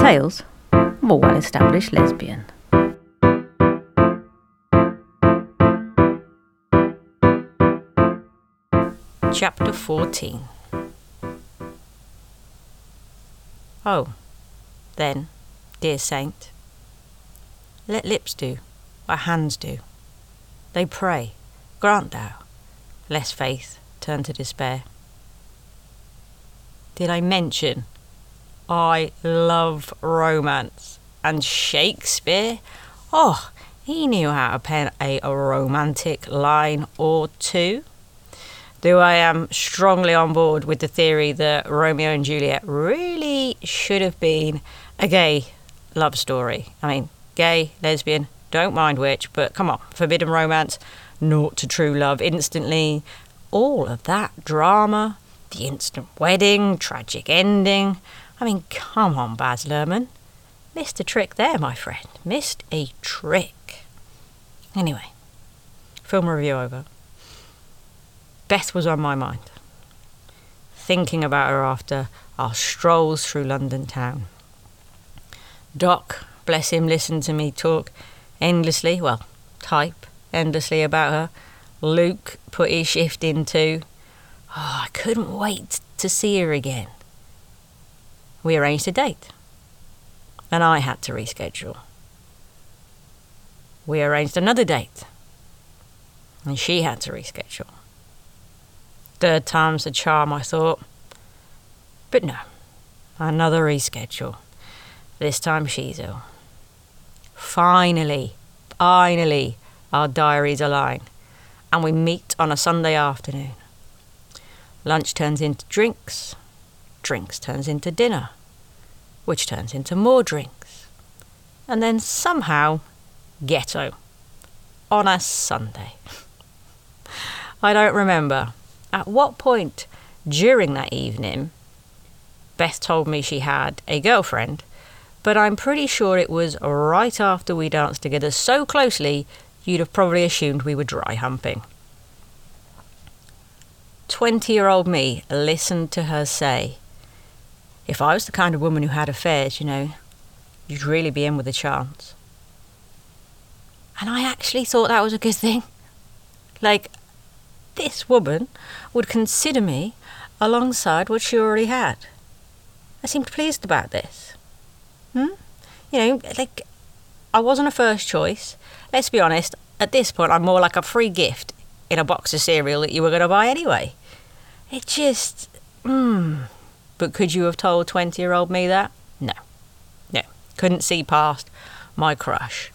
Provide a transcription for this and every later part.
Tales of a well established lesbian. Chapter 14 Oh, then, dear saint, let lips do what hands do. They pray, grant thou, lest faith turn to despair. Did I mention I love romance and Shakespeare? Oh, he knew how to pen a romantic line or two. Though I am strongly on board with the theory that Romeo and Juliet really should have been a gay love story. I mean, gay, lesbian, don't mind which, but come on, forbidden romance, naught to true love instantly, all of that drama, the instant wedding, tragic ending. I mean, come on, Baz Luhrmann. Missed a trick there, my friend. Missed a trick. Anyway, film review over. Beth was on my mind. Thinking about her after our strolls through London town. Doc, bless him, listened to me talk endlessly, well, type endlessly about her. Luke put his shift in too. Oh, I couldn't wait to see her again. We arranged a date, and I had to reschedule. We arranged another date, and she had to reschedule. Third time's the charm, I thought. But no, another reschedule. This time she's ill. Finally, finally, our diaries align, and we meet on a Sunday afternoon. Lunch turns into drinks, drinks turns into dinner, which turns into more drinks, and then somehow ghetto on a Sunday. I don't remember at what point during that evening Beth told me she had a girlfriend, but I'm pretty sure it was right after we danced together so closely you'd have probably assumed we were dry humping. 20 year old me listened to her say, If I was the kind of woman who had affairs, you know, you'd really be in with a chance. And I actually thought that was a good thing. Like, this woman would consider me alongside what she already had. I seemed pleased about this. Hmm? You know, like, I wasn't a first choice. Let's be honest, at this point, I'm more like a free gift in a box of cereal that you were going to buy anyway. It just. Hmm. But could you have told 20 year old me that? No. No. Couldn't see past my crush.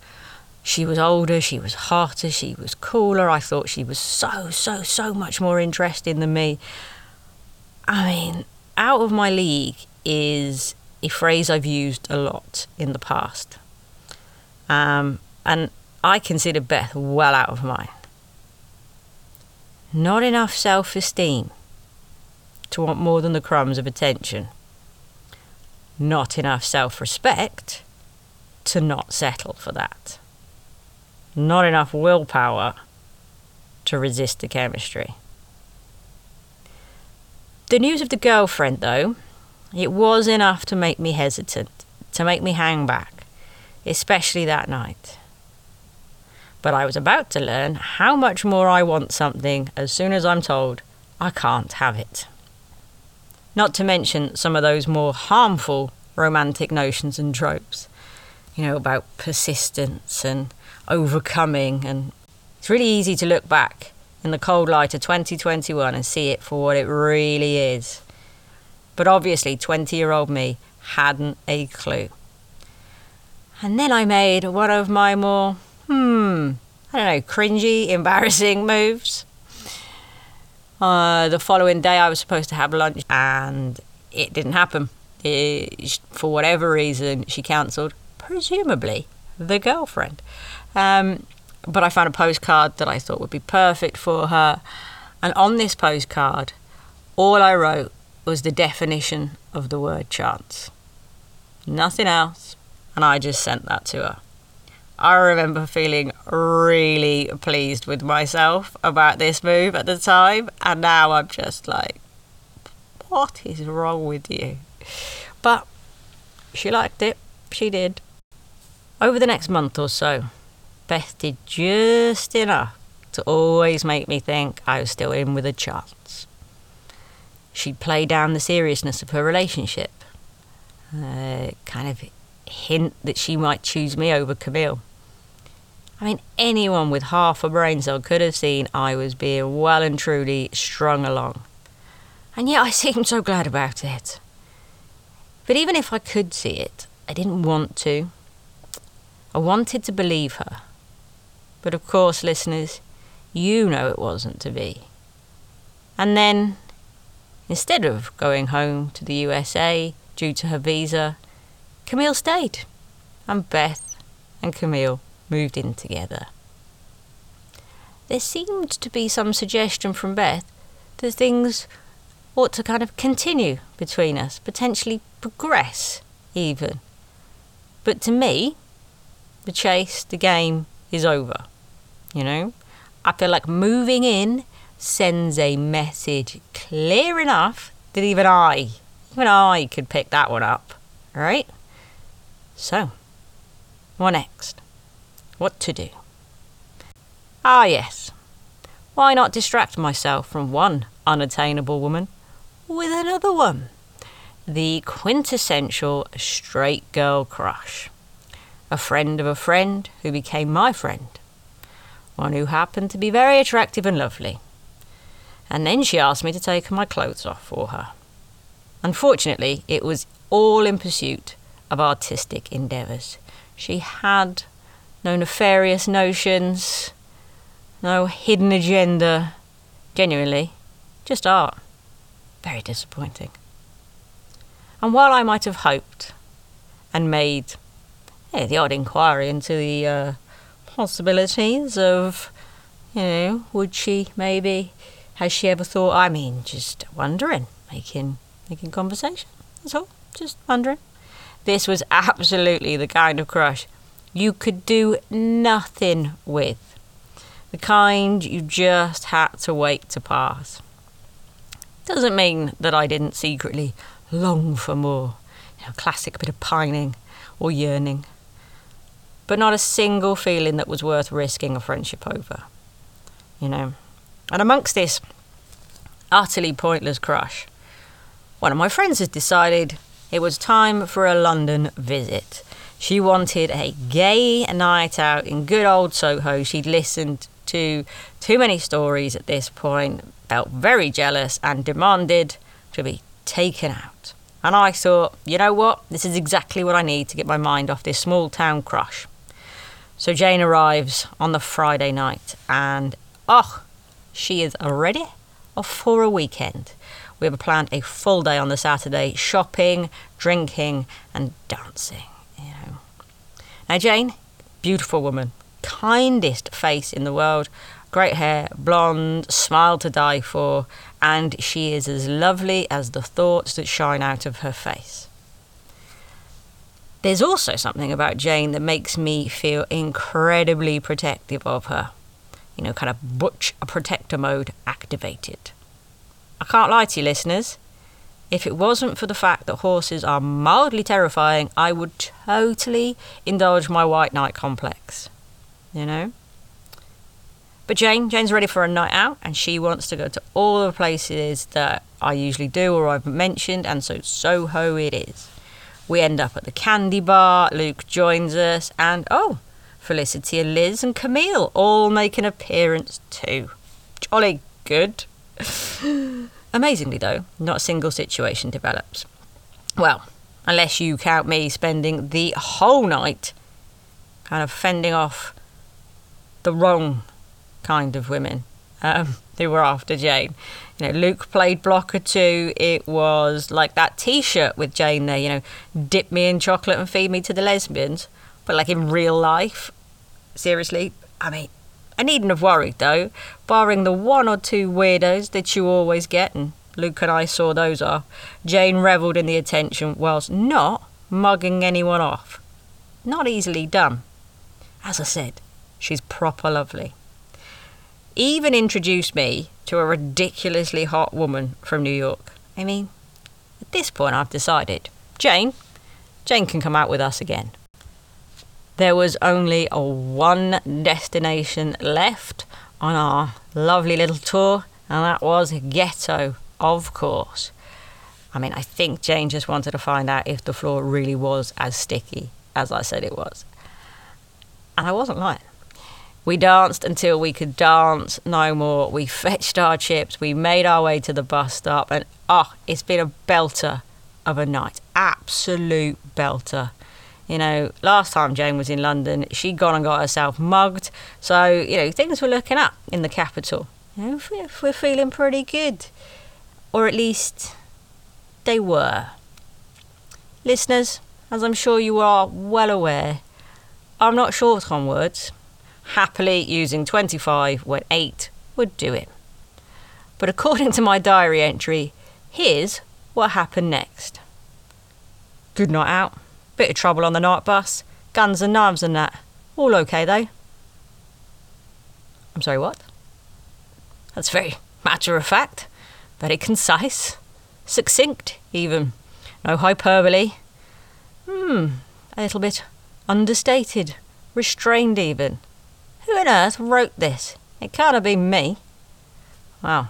She was older, she was hotter, she was cooler. I thought she was so, so, so much more interesting than me. I mean, out of my league is a phrase I've used a lot in the past. Um, and I consider Beth well out of mine. Not enough self esteem to want more than the crumbs of attention. Not enough self respect to not settle for that not enough willpower to resist the chemistry. The news of the girlfriend, though, it was enough to make me hesitant, to make me hang back, especially that night. But I was about to learn how much more I want something as soon as I'm told I can't have it. Not to mention some of those more harmful romantic notions and tropes, you know, about persistence and overcoming. And it's really easy to look back in the cold light of 2021 and see it for what it really is. But obviously, 20 year old me hadn't a clue. And then I made one of my more, hmm, I don't know, cringy, embarrassing moves. Uh, the following day, I was supposed to have lunch and it didn't happen. It, for whatever reason, she cancelled, presumably the girlfriend. Um, but I found a postcard that I thought would be perfect for her. And on this postcard, all I wrote was the definition of the word chance. Nothing else. And I just sent that to her. I remember feeling really pleased with myself about this move at the time. And now I'm just like, what is wrong with you? But she liked it. She did. Over the next month or so, Beth did just enough to always make me think I was still in with a chance. She'd play down the seriousness of her relationship, uh, kind of hint that she might choose me over Camille. I mean, anyone with half a brain cell could have seen I was being well and truly strung along. And yet I seemed so glad about it. But even if I could see it, I didn't want to. I wanted to believe her. But of course, listeners, you know it wasn't to be. And then, instead of going home to the USA due to her visa, Camille stayed. And Beth and Camille moved in together. There seemed to be some suggestion from Beth that things ought to kind of continue between us, potentially progress even. But to me, the chase, the game is over. You know? I feel like moving in sends a message clear enough that even I, even I could pick that one up. Right? So, what next? What to do? Ah, yes. Why not distract myself from one unattainable woman with another one? The quintessential straight girl crush. A friend of a friend who became my friend. One who happened to be very attractive and lovely. And then she asked me to take my clothes off for her. Unfortunately, it was all in pursuit of artistic endeavours. She had no nefarious notions, no hidden agenda. Genuinely, just art. Very disappointing. And while I might have hoped and made yeah, the odd inquiry into the uh, possibilities of, you know, would she maybe, has she ever thought, I mean, just wondering, making, making conversation. That's all, just wondering. This was absolutely the kind of crush you could do nothing with. The kind you just had to wait to pass. Doesn't mean that I didn't secretly long for more. You know, classic bit of pining or yearning. But not a single feeling that was worth risking a friendship over. You know. And amongst this utterly pointless crush, one of my friends has decided it was time for a London visit. She wanted a gay night out in good old Soho. She'd listened to too many stories at this point, felt very jealous, and demanded to be taken out. And I thought, you know what? This is exactly what I need to get my mind off this small town crush. So Jane arrives on the Friday night, and oh, she is ready for a weekend. We have planned a full day on the Saturday shopping, drinking, and dancing. You know. Now, Jane, beautiful woman, kindest face in the world, great hair, blonde, smile to die for, and she is as lovely as the thoughts that shine out of her face. There's also something about Jane that makes me feel incredibly protective of her. You know, kind of butch protector mode activated. I can't lie to you, listeners. If it wasn't for the fact that horses are mildly terrifying, I would totally indulge my white knight complex. You know? But Jane, Jane's ready for a night out and she wants to go to all the places that I usually do or I've mentioned, and so Soho it is. We end up at the candy bar, Luke joins us, and oh, Felicity and Liz and Camille all make an appearance too. Jolly good. Amazingly, though, not a single situation develops. Well, unless you count me spending the whole night kind of fending off the wrong kind of women um, who were after Jane. You know, Luke played blocker too. It was like that T-shirt with Jane there. You know, dip me in chocolate and feed me to the lesbians. But like in real life, seriously, I mean, I needn't have worried though, barring the one or two weirdos that you always get, and Luke and I saw those off. Jane revelled in the attention whilst not mugging anyone off. Not easily done. As I said, she's proper lovely. Even introduced me to a ridiculously hot woman from New York. I mean, at this point I've decided, Jane, Jane can come out with us again. There was only one destination left on our lovely little tour, and that was Ghetto, of course. I mean, I think Jane just wanted to find out if the floor really was as sticky as I said it was. And I wasn't lying. We danced until we could dance no more. We fetched our chips. We made our way to the bus stop. And oh, it's been a belter of a night. Absolute belter. You know, last time Jane was in London, she'd gone and got herself mugged. So, you know, things were looking up in the capital. You know, we're feeling pretty good. Or at least they were. Listeners, as I'm sure you are well aware, I'm not short on words happily using 25 when 8 would do it. But according to my diary entry, here's what happened next. Good night out, bit of trouble on the night bus, guns and knives and that. All okay though. I'm sorry, what? That's very matter of fact, very concise, succinct even. No hyperbole. Hmm, a little bit understated, restrained even. Who on earth wrote this? It can't have been me. Well,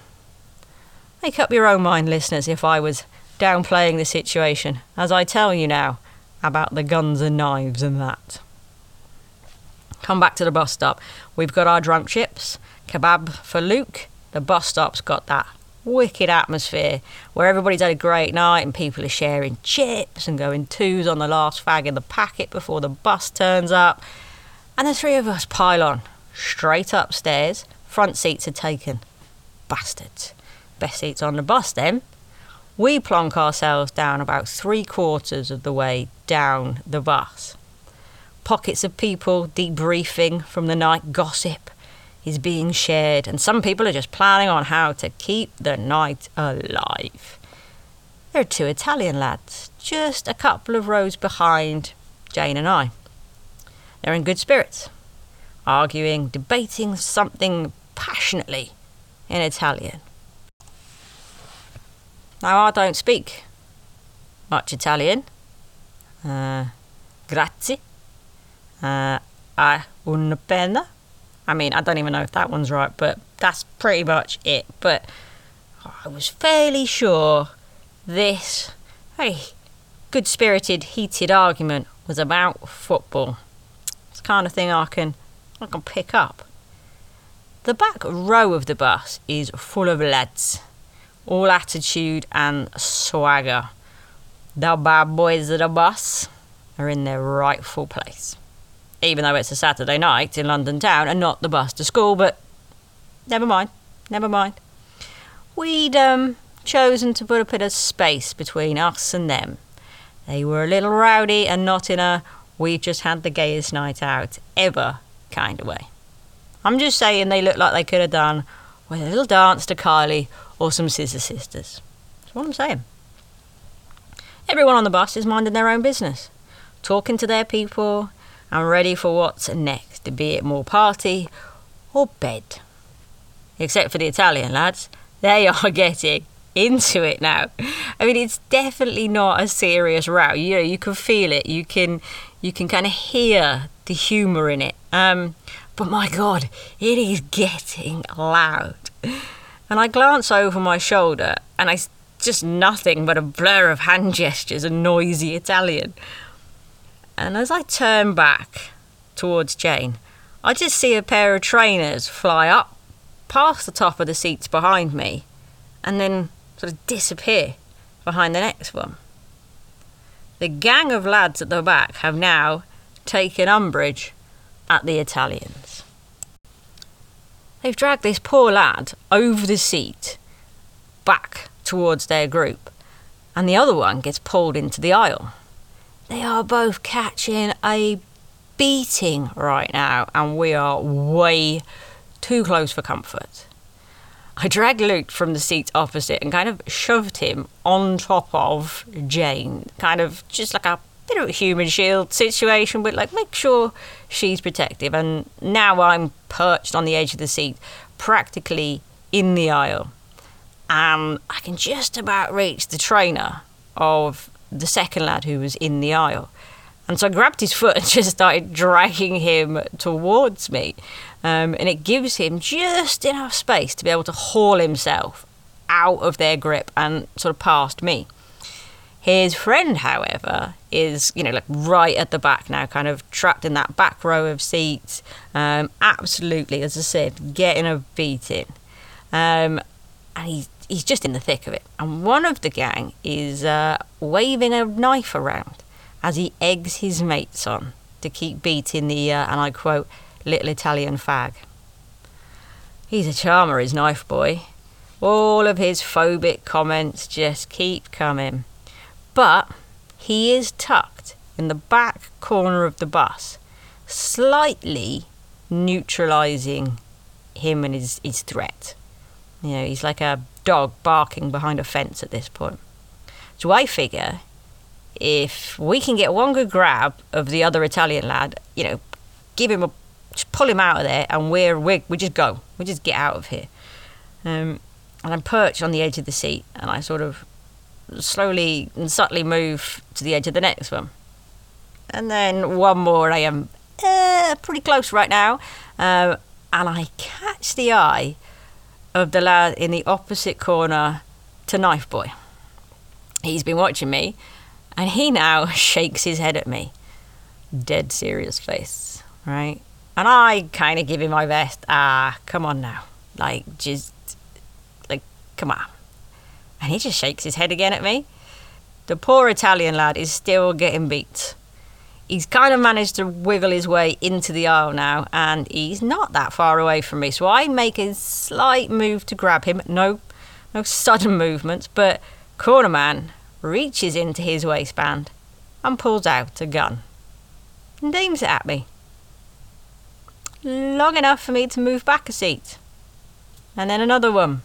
make up your own mind, listeners, if I was downplaying the situation, as I tell you now about the guns and knives and that. Come back to the bus stop. We've got our drunk chips, kebab for Luke. The bus stop's got that wicked atmosphere where everybody's had a great night and people are sharing chips and going twos on the last fag in the packet before the bus turns up. And the three of us pile on, straight upstairs. Front seats are taken. Bastards. Best seats on the bus then. We plonk ourselves down about three quarters of the way down the bus. Pockets of people debriefing from the night gossip is being shared, and some people are just planning on how to keep the night alive. There are two Italian lads, just a couple of rows behind Jane and I. They're in good spirits, arguing, debating something passionately in Italian. Now, I don't speak much Italian. Uh, grazie. Uh, a una pena. I mean, I don't even know if that one's right, but that's pretty much it. But I was fairly sure this very good spirited, heated argument was about football It's the kind of thing I can I can pick up. The back row of the bus is full of lads, all attitude and swagger. The bad boys of the bus are in their rightful place. Even though it's a Saturday night in London town and not the bus to school, but never mind, never mind. We'd um, chosen to put a bit of space between us and them. They were a little rowdy and not in a we just had the gayest night out ever kind of way. I'm just saying they looked like they could have done with a little dance to Kylie or some Scissor Sisters. That's what I'm saying. Everyone on the bus is minding their own business, talking to their people, and ready for what's next, be it more party or bed. Except for the Italian lads, they are getting into it now. I mean, it's definitely not a serious row. You know, you can feel it. You can you can kind of hear the humour in it. Um, but my God, it is getting loud. And I glance over my shoulder, and I just nothing but a blur of hand gestures and noisy Italian. And as I turn back towards Jane, I just see a pair of trainers fly up past the top of the seats behind me and then sort of disappear behind the next one. The gang of lads at the back have now taken umbrage at the Italians. They've dragged this poor lad over the seat back towards their group, and the other one gets pulled into the aisle. They are both catching a beating right now, and we are way too close for comfort. I dragged Luke from the seat opposite and kind of shoved him on top of Jane, kind of just like a bit of a human shield situation, but like make sure she's protective. And now I'm perched on the edge of the seat, practically in the aisle, and I can just about reach the trainer of the second lad who was in the aisle. And so I grabbed his foot and just started dragging him towards me. Um, and it gives him just enough space to be able to haul himself out of their grip and sort of past me. His friend, however, is you know like right at the back now, kind of trapped in that back row of seats. Um, absolutely, as I said, getting a beating, um, and he's he's just in the thick of it. And one of the gang is uh, waving a knife around as he eggs his mates on to keep beating the uh, and I quote little Italian fag. He's a charmer, his knife boy. All of his phobic comments just keep coming. But he is tucked in the back corner of the bus, slightly neutralizing him and his, his threat. You know, he's like a dog barking behind a fence at this point. So I figure if we can get one good grab of the other Italian lad, you know, give him a, just pull him out of there, and we're, we we just go, we just get out of here. Um, and I'm perched on the edge of the seat, and I sort of slowly and subtly move to the edge of the next one. And then one more, I am uh, pretty close right now, um, and I catch the eye of the lad in the opposite corner to Knife Boy. He's been watching me, and he now shakes his head at me. Dead serious face, right? And I kind of give him my best. Ah, come on now. Like, just, like, come on. And he just shakes his head again at me. The poor Italian lad is still getting beat. He's kind of managed to wiggle his way into the aisle now, and he's not that far away from me. So I make a slight move to grab him. No, no sudden movements, but corner man reaches into his waistband and pulls out a gun and aims it at me. Long enough for me to move back a seat. And then another one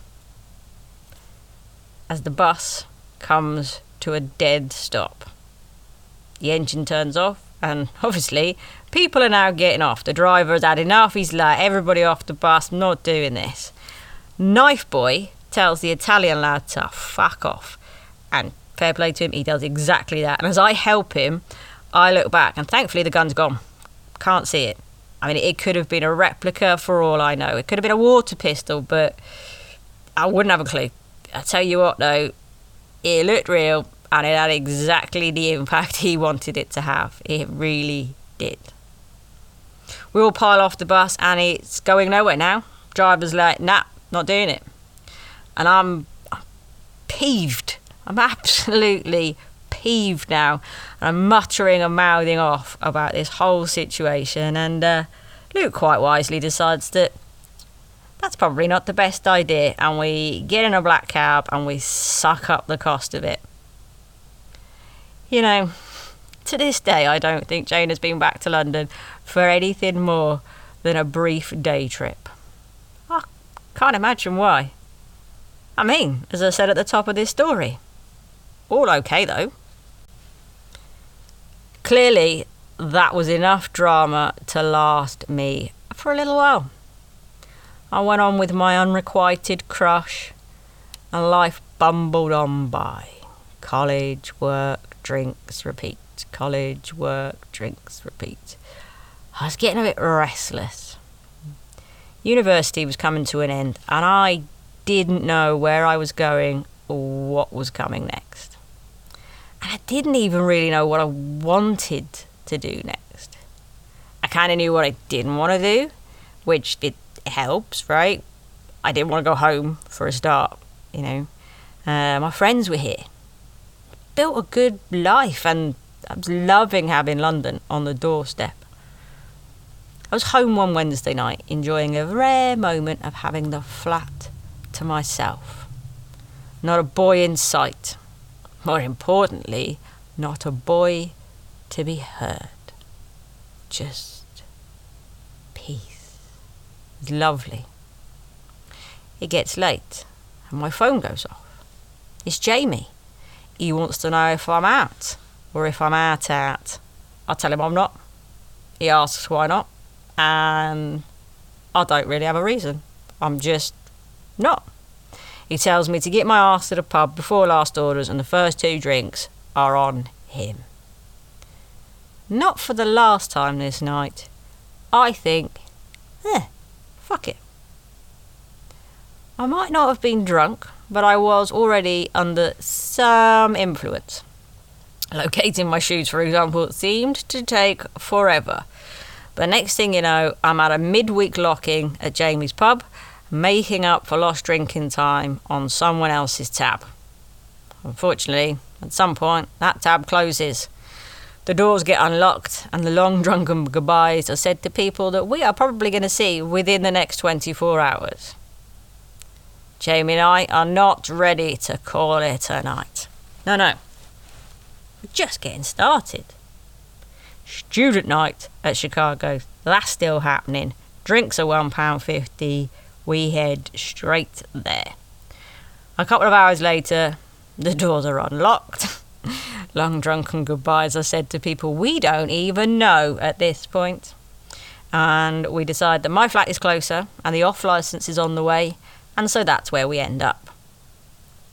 as the bus comes to a dead stop. The engine turns off, and obviously, people are now getting off. The driver's had enough, he's like, everybody off the bus, not doing this. Knife Boy tells the Italian lad to fuck off, and fair play to him, he does exactly that. And as I help him, I look back, and thankfully, the gun's gone. Can't see it. I mean, it could have been a replica for all I know. It could have been a water pistol, but I wouldn't have a clue. I tell you what, though, it looked real and it had exactly the impact he wanted it to have. It really did. We all pile off the bus and it's going nowhere now. Driver's like, nah, not doing it. And I'm, peeved. I'm absolutely peeved now. And I'm muttering and mouthing off about this whole situation. And uh, Luke quite wisely decides that that's probably not the best idea. And we get in a black cab and we suck up the cost of it. You know, to this day, I don't think Jane has been back to London for anything more than a brief day trip. I can't imagine why. I mean, as I said at the top of this story, all okay though. Clearly, that was enough drama to last me for a little while. I went on with my unrequited crush, and life bumbled on by. College, work, drinks, repeat. College, work, drinks, repeat. I was getting a bit restless. University was coming to an end, and I didn't know where I was going or what was coming next. And I didn't even really know what I wanted to do next. I kind of knew what I didn't want to do, which it it helps, right? I didn't want to go home for a start, you know. Uh, my friends were here. Built a good life, and I was loving having London on the doorstep. I was home one Wednesday night, enjoying a rare moment of having the flat to myself. Not a boy in sight. More importantly, not a boy to be heard. Just lovely. It gets late and my phone goes off. It's Jamie. He wants to know if I'm out or if I'm out out. I tell him I'm not. He asks why not. And I don't really have a reason. I'm just not. He tells me to get my ass to the pub before last orders and the first two drinks are on him. Not for the last time this night. I think, eh, fuck it. I might not have been drunk, but I was already under some influence. Locating my shoes, for example, seemed to take forever. But next thing you know, I'm at a midweek locking at Jamie's pub, making up for lost drinking time on someone else's tab. Unfortunately, at some point, that tab closes. The doors get unlocked, and the long drunken goodbyes are said to people that we are probably going to see within the next 24 hours. Jamie and I are not ready to call it a night. No, no. We're just getting started. Student night at Chicago. That's still happening. Drinks are £1.50. We head straight there. A couple of hours later, the doors are unlocked. Long drunken goodbyes are said to people we don't even know at this point. And we decide that my flat is closer and the off license is on the way, and so that's where we end up.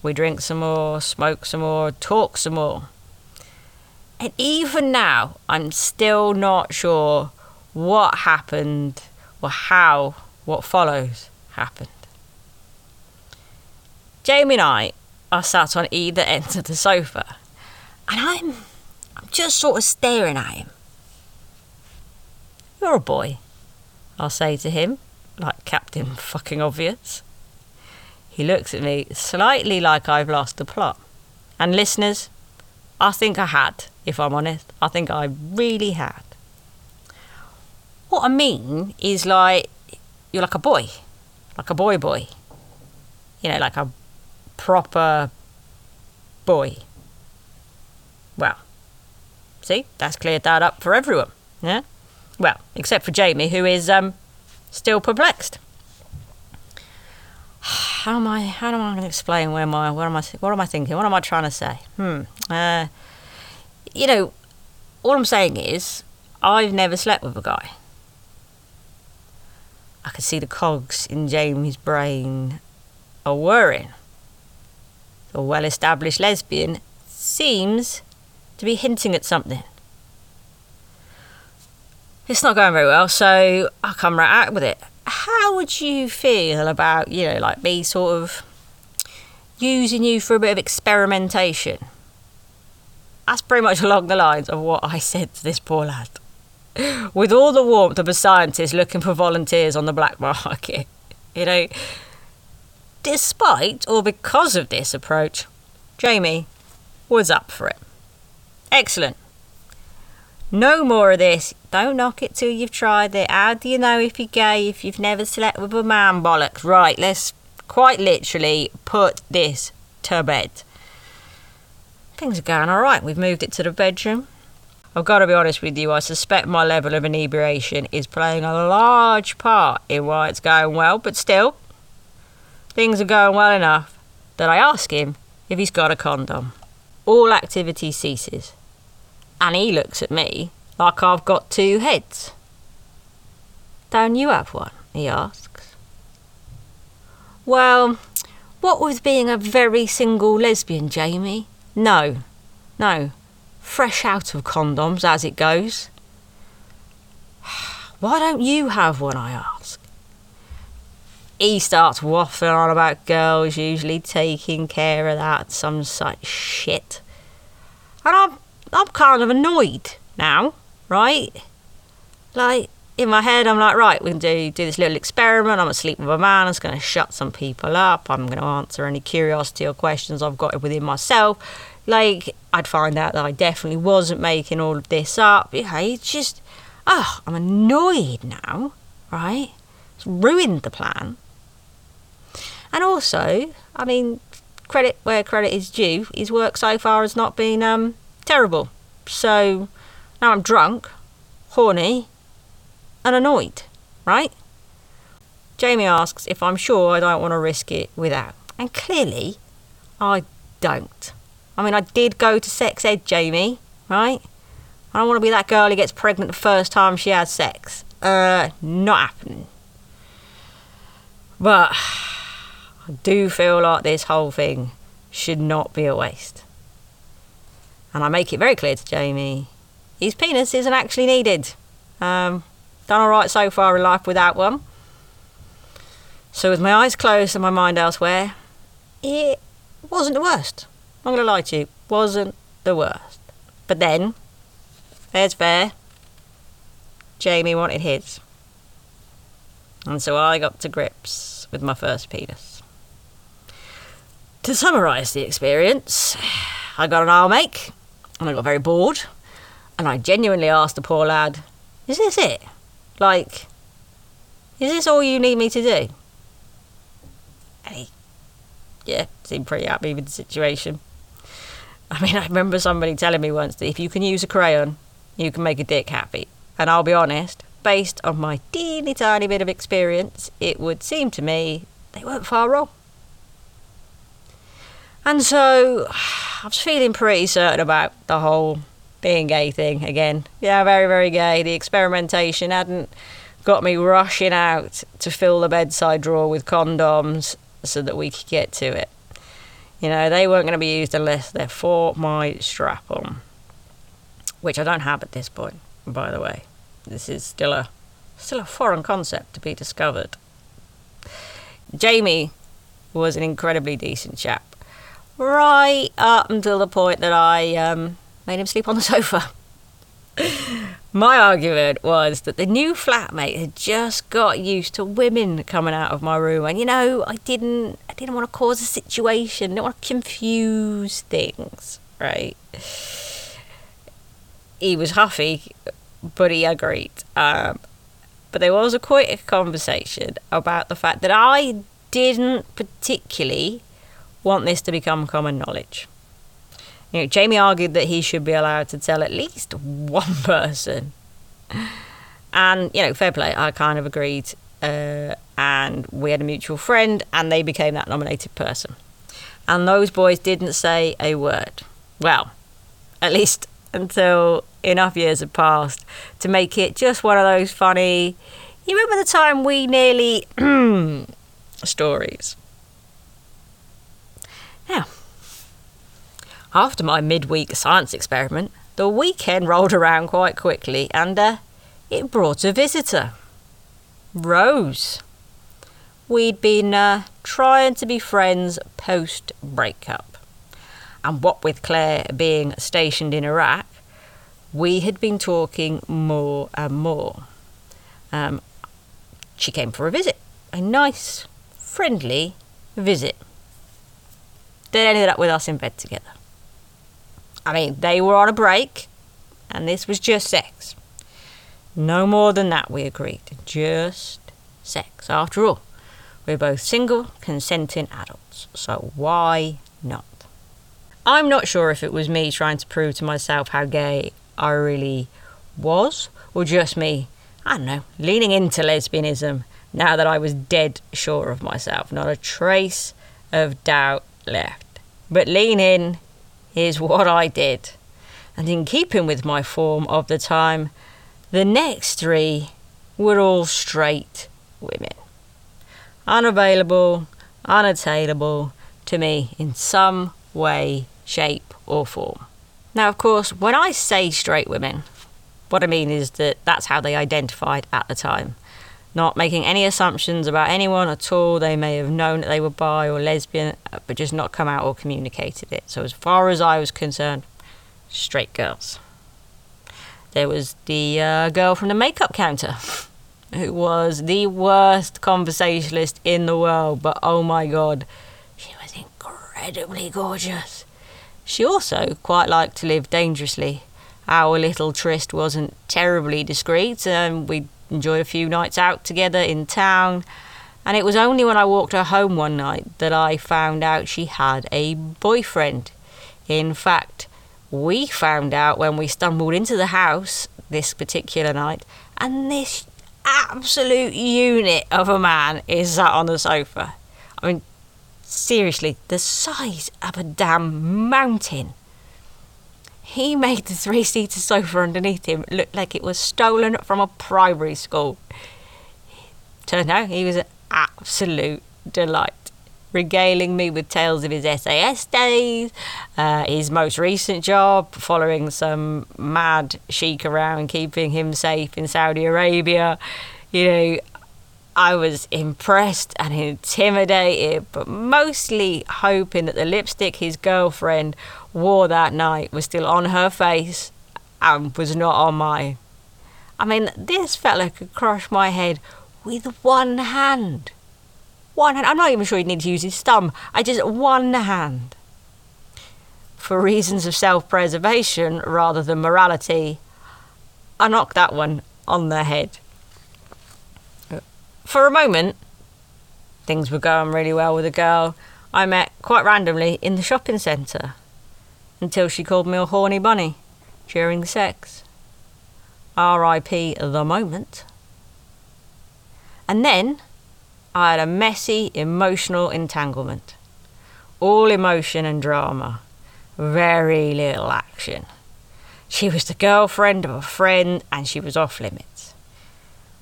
We drink some more, smoke some more, talk some more. And even now, I'm still not sure what happened or how what follows happened. Jamie and I are sat on either end of the sofa, and I'm, I'm just sort of staring at him. You're a boy, I'll say to him, like Captain fucking obvious. He looks at me slightly like I've lost the plot. And listeners, I think I had, if I'm honest. I think I really had. What I mean is like, you're like a boy, like a boy boy. You know, like a proper boy. See, that's cleared that up for everyone. Yeah? Well, except for Jamie, who is um, still perplexed. How am I? How am I going to explain where my? What am I? What am I thinking? What am I trying to say? Hmm. Uh, you know, all I'm saying is, I've never slept with a guy. I can see the cogs in Jamie's brain are whirring. The well established lesbian seems to be hinting at something. It's not going very well, so I come right out with it. How would you feel about, you know, like me sort of using you for a bit of experimentation? That's pretty much along the lines of what I said to this poor lad. With all the warmth of a scientist looking for volunteers on the black market, you know, despite or because of this approach, Jamie was up for it. Excellent. No more of this. Don't knock it till you've tried it. How do you know if you're gay if you've never slept with a man bollocks? Right, let's quite literally put this to bed. Things are going alright. We've moved it to the bedroom. I've got to be honest with you, I suspect my level of inebriation is playing a large part in why it's going well, but still, things are going well enough that I ask him if he's got a condom. All activity ceases, and he looks at me like I've got two heads. Don't you have one? he asks. Well, what with being a very single lesbian, Jamie? No, no, fresh out of condoms as it goes. Why don't you have one, I ask? He starts waffling on about girls usually taking care of that, some such shit. And I'm, I'm kind of annoyed now, right? Like, in my head, I'm like, right, we can do, do this little experiment. I'm going to sleep with a man. It's going to shut some people up. I'm going to answer any curiosity or questions I've got within myself like I'd find out that I definitely wasn't making all of this up. Yeah, it's just, oh, I'm annoyed now, right? It's ruined the plan. And also, I mean, credit where credit is due. His work so far has not been um, terrible. So now I'm drunk, horny, and annoyed, right? Jamie asks if I'm sure I don't want to risk it without. And clearly, I don't. I mean, I did go to sex ed, Jamie, right? I don't want to be that girl who gets pregnant the first time she has sex. Uh, not happening. But I do feel like this whole thing should not be a waste. And I make it very clear to Jamie his penis isn't actually needed. Um, done all right so far in life without one. So, with my eyes closed and my mind elsewhere, it wasn't the worst. I'm going to lie to you, wasn't the worst. But then, fair's fair, Jamie wanted his. And so I got to grips with my first penis. To summarise the experience, I got an arm ache and I got very bored and I genuinely asked the poor lad, Is this it? Like, is this all you need me to do? And he, yeah, seemed pretty happy with the situation. I mean, I remember somebody telling me once that if you can use a crayon, you can make a dick happy. And I'll be honest, based on my teeny tiny bit of experience, it would seem to me they weren't far wrong. And so I was feeling pretty certain about the whole being gay thing again. Yeah, very, very gay. The experimentation hadn't got me rushing out to fill the bedside drawer with condoms so that we could get to it. You know, they weren't going to be used unless they're for my strap on, which I don't have at this point, by the way. This is still a still a foreign concept to be discovered. Jamie was an incredibly decent chap, right up until the point that I um, made him sleep on the sofa. my argument was that the new flatmate had just got used to women coming out of my room, and you know, I didn't, I didn't want to cause a situation, didn't want to confuse things, right? He was huffy, but he agreed. Um, but there was a quite a conversation about the fact that I didn't particularly want this to become common knowledge. You know, Jamie argued that he should be allowed to tell at least one person. And, you know, fair play, I kind of agreed. Uh, and we had a mutual friend, and they became that nominated person. And those boys didn't say a word. Well, at least until enough years had passed to make it just one of those funny, you remember the time we nearly stories. Now, after my midweek science experiment, the weekend rolled around quite quickly and uh, it brought a visitor. Rose. We'd been uh, trying to be friends post breakup. And what with Claire being stationed in Iraq, we had been talking more and more. Um, she came for a visit, a nice, friendly visit. They ended up with us in bed together. I mean, they were on a break, and this was just sex. No more than that, we agreed. Just sex. After all, we're both single, consenting adults, so why not? I'm not sure if it was me trying to prove to myself how gay I really was, or just me, I don't know, leaning into lesbianism now that I was dead sure of myself. Not a trace of doubt left. But lean in is what I did. And in keeping with my form of the time, the next three were all straight women. Unavailable, unattainable to me in some way, shape, or form. Now, of course, when I say straight women, what I mean is that that's how they identified at the time. Not making any assumptions about anyone at all. They may have known that they were bi or lesbian, but just not come out or communicated it. So, as far as I was concerned, straight girls. There was the uh, girl from the makeup counter, who was the worst conversationalist in the world, but oh my god, she was incredibly gorgeous. She also quite liked to live dangerously. Our little tryst wasn't terribly discreet, and we enjoyed a few nights out together in town. And it was only when I walked her home one night that I found out she had a boyfriend. In fact, we found out when we stumbled into the house this particular night, and this absolute unit of a man is sat on the sofa. I mean, seriously, the size of a damn mountain. He made the three seater sofa underneath him look like it was stolen from a primary school. Turned out he was an absolute delight. regaling me with tales of his SAS days, uh, his most recent job, following some mad sheik around, keeping him safe in Saudi Arabia. You know, I was impressed and intimidated, but mostly hoping that the lipstick his girlfriend wore that night was still on her face and was not on mine. I mean, this fella could crush my head with one hand. One hand. I'm not even sure he'd need to use his thumb. I just one hand. For reasons of self preservation rather than morality, I knocked that one on the head. For a moment, things were going really well with a girl I met quite randomly in the shopping centre until she called me a horny bunny during sex. R.I.P. the moment. And then I had a messy emotional entanglement. All emotion and drama, very little action. She was the girlfriend of a friend and she was off limits.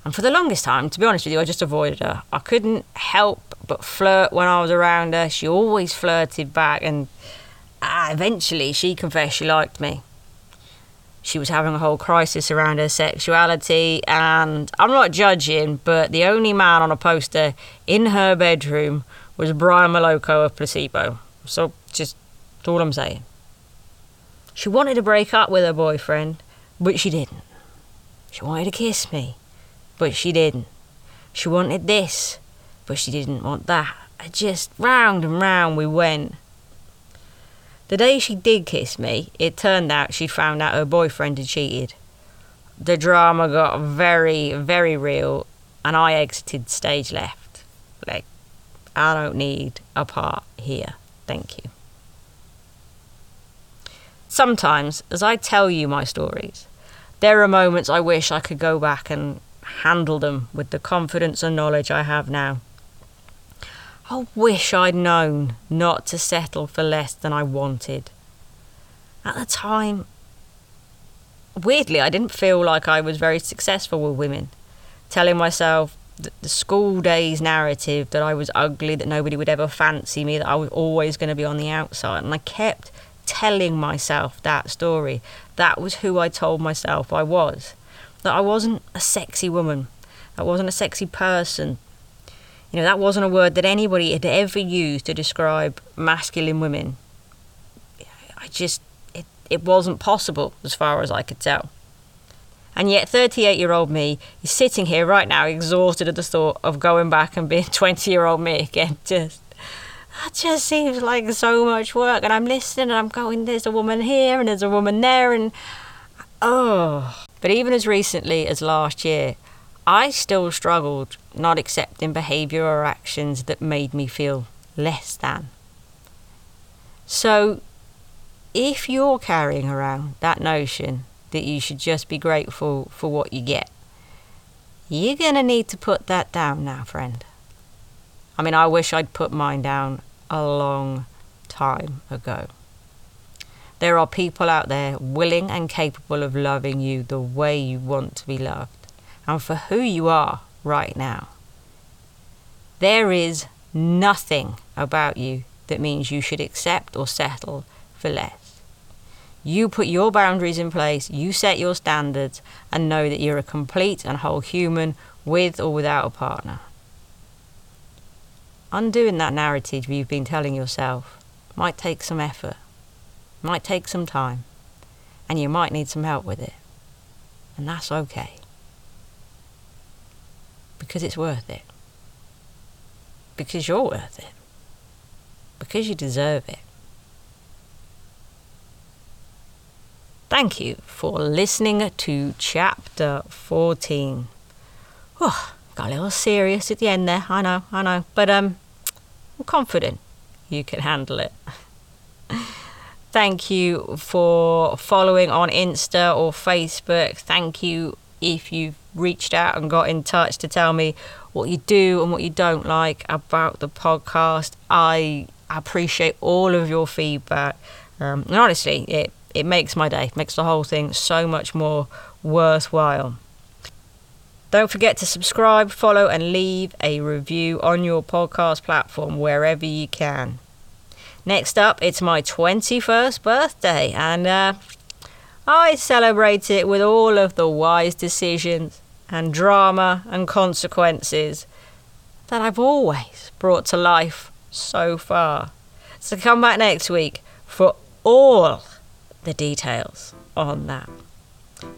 And for the longest time, to be honest with you, I just avoided her. I couldn't help but flirt when I was around her. She always flirted back, and uh, eventually she confessed she liked me she was having a whole crisis around her sexuality. And I'm not judging, but the only man on a poster in her bedroom was Brian Molko of Placebo. So just all I'm saying. She wanted to break up with her boyfriend, but she didn't. She wanted to kiss me, but she didn't. She wanted this, but she didn't want that. Just round and round we went. The day she did kiss me, it turned out she'd found out her boyfriend had cheated. The drama got very, very real, and I exited stage left. Like, I don't need a part here. Thank you. Sometimes, as I tell you my stories, there are moments I wish I could go back and handle them with the confidence and knowledge I have now. I wish I'd known not to settle for less than I wanted. At the time, weirdly, I didn't feel like I was very successful with women. Telling myself that the school days narrative that I was ugly, that nobody would ever fancy me, that I was always going to be on the outside. And I kept telling myself that story. That was who I told myself I was. That I wasn't a sexy woman. I wasn't a sexy person. You know, that wasn't a word that anybody had ever used to describe masculine women. I just, it, it wasn't possible as far as I could tell. And yet, 38 year old me is sitting here right now, exhausted at the thought of going back and being 20 year old me again. Just, that just seems like so much work. And I'm listening and I'm going, there's a woman here and there's a woman there. And oh. But even as recently as last year, I still struggled not accepting behaviour or actions that made me feel less than. So, if you're carrying around that notion that you should just be grateful for what you get, you're going to need to put that down now, friend. I mean, I wish I'd put mine down a long time ago. There are people out there willing and capable of loving you the way you want to be loved and for who you are right now. There is nothing about you that means you should accept or settle for less. You put your boundaries in place, you set your standards, and know that you're a complete and whole human with or without a partner. Undoing that narrative you've been telling yourself might take some effort, might take some time, and you might need some help with it. And that's okay because it's worth it. Because you're worth it. Because you deserve it. Thank you for listening to chapter 14. Oh, got a little serious at the end there, I know, I know. But um, I'm confident you can handle it. Thank you for following on Insta or Facebook. Thank you if you've reached out and got in touch to tell me what you do and what you don't like about the podcast. I appreciate all of your feedback. Um, and honestly, it, it makes my day, makes the whole thing so much more worthwhile. Don't forget to subscribe, follow, and leave a review on your podcast platform wherever you can. Next up, it's my 21st birthday, and uh, I celebrate it with all of the wise decisions and drama and consequences that I've always brought to life so far. So come back next week for all the details on that.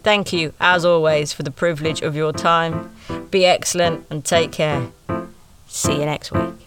Thank you, as always, for the privilege of your time. Be excellent and take care. See you next week.